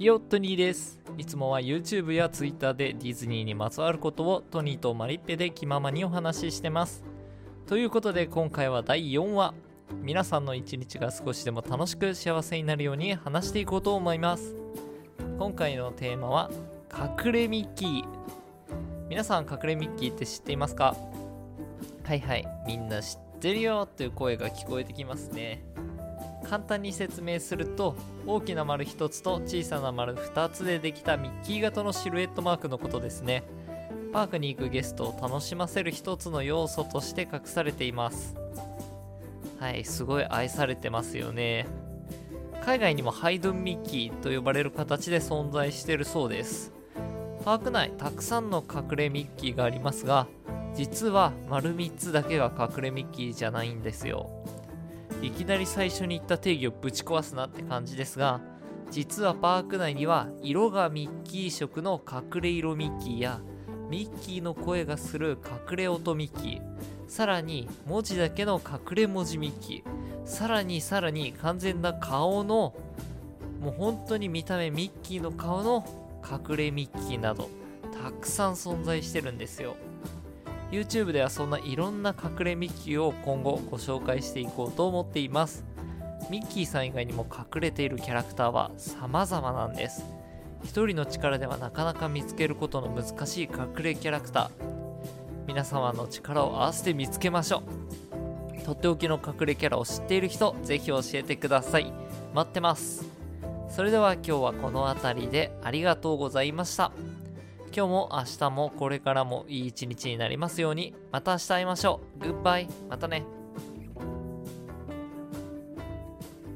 よトニーです。いつもは YouTube や Twitter でディズニーにまつわることをトニーとマリッペで気ままにお話ししてます。ということで今回は第4話。皆さんの一日が少しでも楽しく幸せになるように話していこうと思います。今回のテーマは隠れミッキー。皆さん隠れミッキーって知っていますか？はいはいみんな知ってるよという声が聞こえてきますね。簡単に説明すると大きな丸1つと小さな丸2つでできたミッキー型のシルエットマークのことですね。パークに行くゲストを楽しませる一つの要素として隠されています。はいすごい愛されてますよね。海外にもハイドンミッキーと呼ばれる形で存在しているそうです。パーク内たくさんの隠れミッキーがありますが実は丸3つだけが隠れミッキーじゃないんですよ。いきなり最初に言った定義をぶち壊すなって感じですが実はパーク内には色がミッキー色の隠れ色ミッキーやミッキーの声がする隠れ音ミッキーさらに文字だけの隠れ文字ミッキーさらにさらに完全な顔のもう本当に見た目ミッキーの顔の隠れミッキーなどたくさん存在してるんですよ。YouTube ではそんないろんな隠れミッキーを今後ご紹介していこうと思っています。ミッキーさん以外にも隠れているキャラクターは様々なんです。一人の力ではなかなか見つけることの難しい隠れキャラクター。皆様の力を合わせて見つけましょう。とっておきの隠れキャラを知っている人ぜひ教えてください。待ってます。それでは今日はこの辺りでありがとうございました。今日も明日もこれからもいい一日になりますように。また明日会いましょう。グッバイまたね。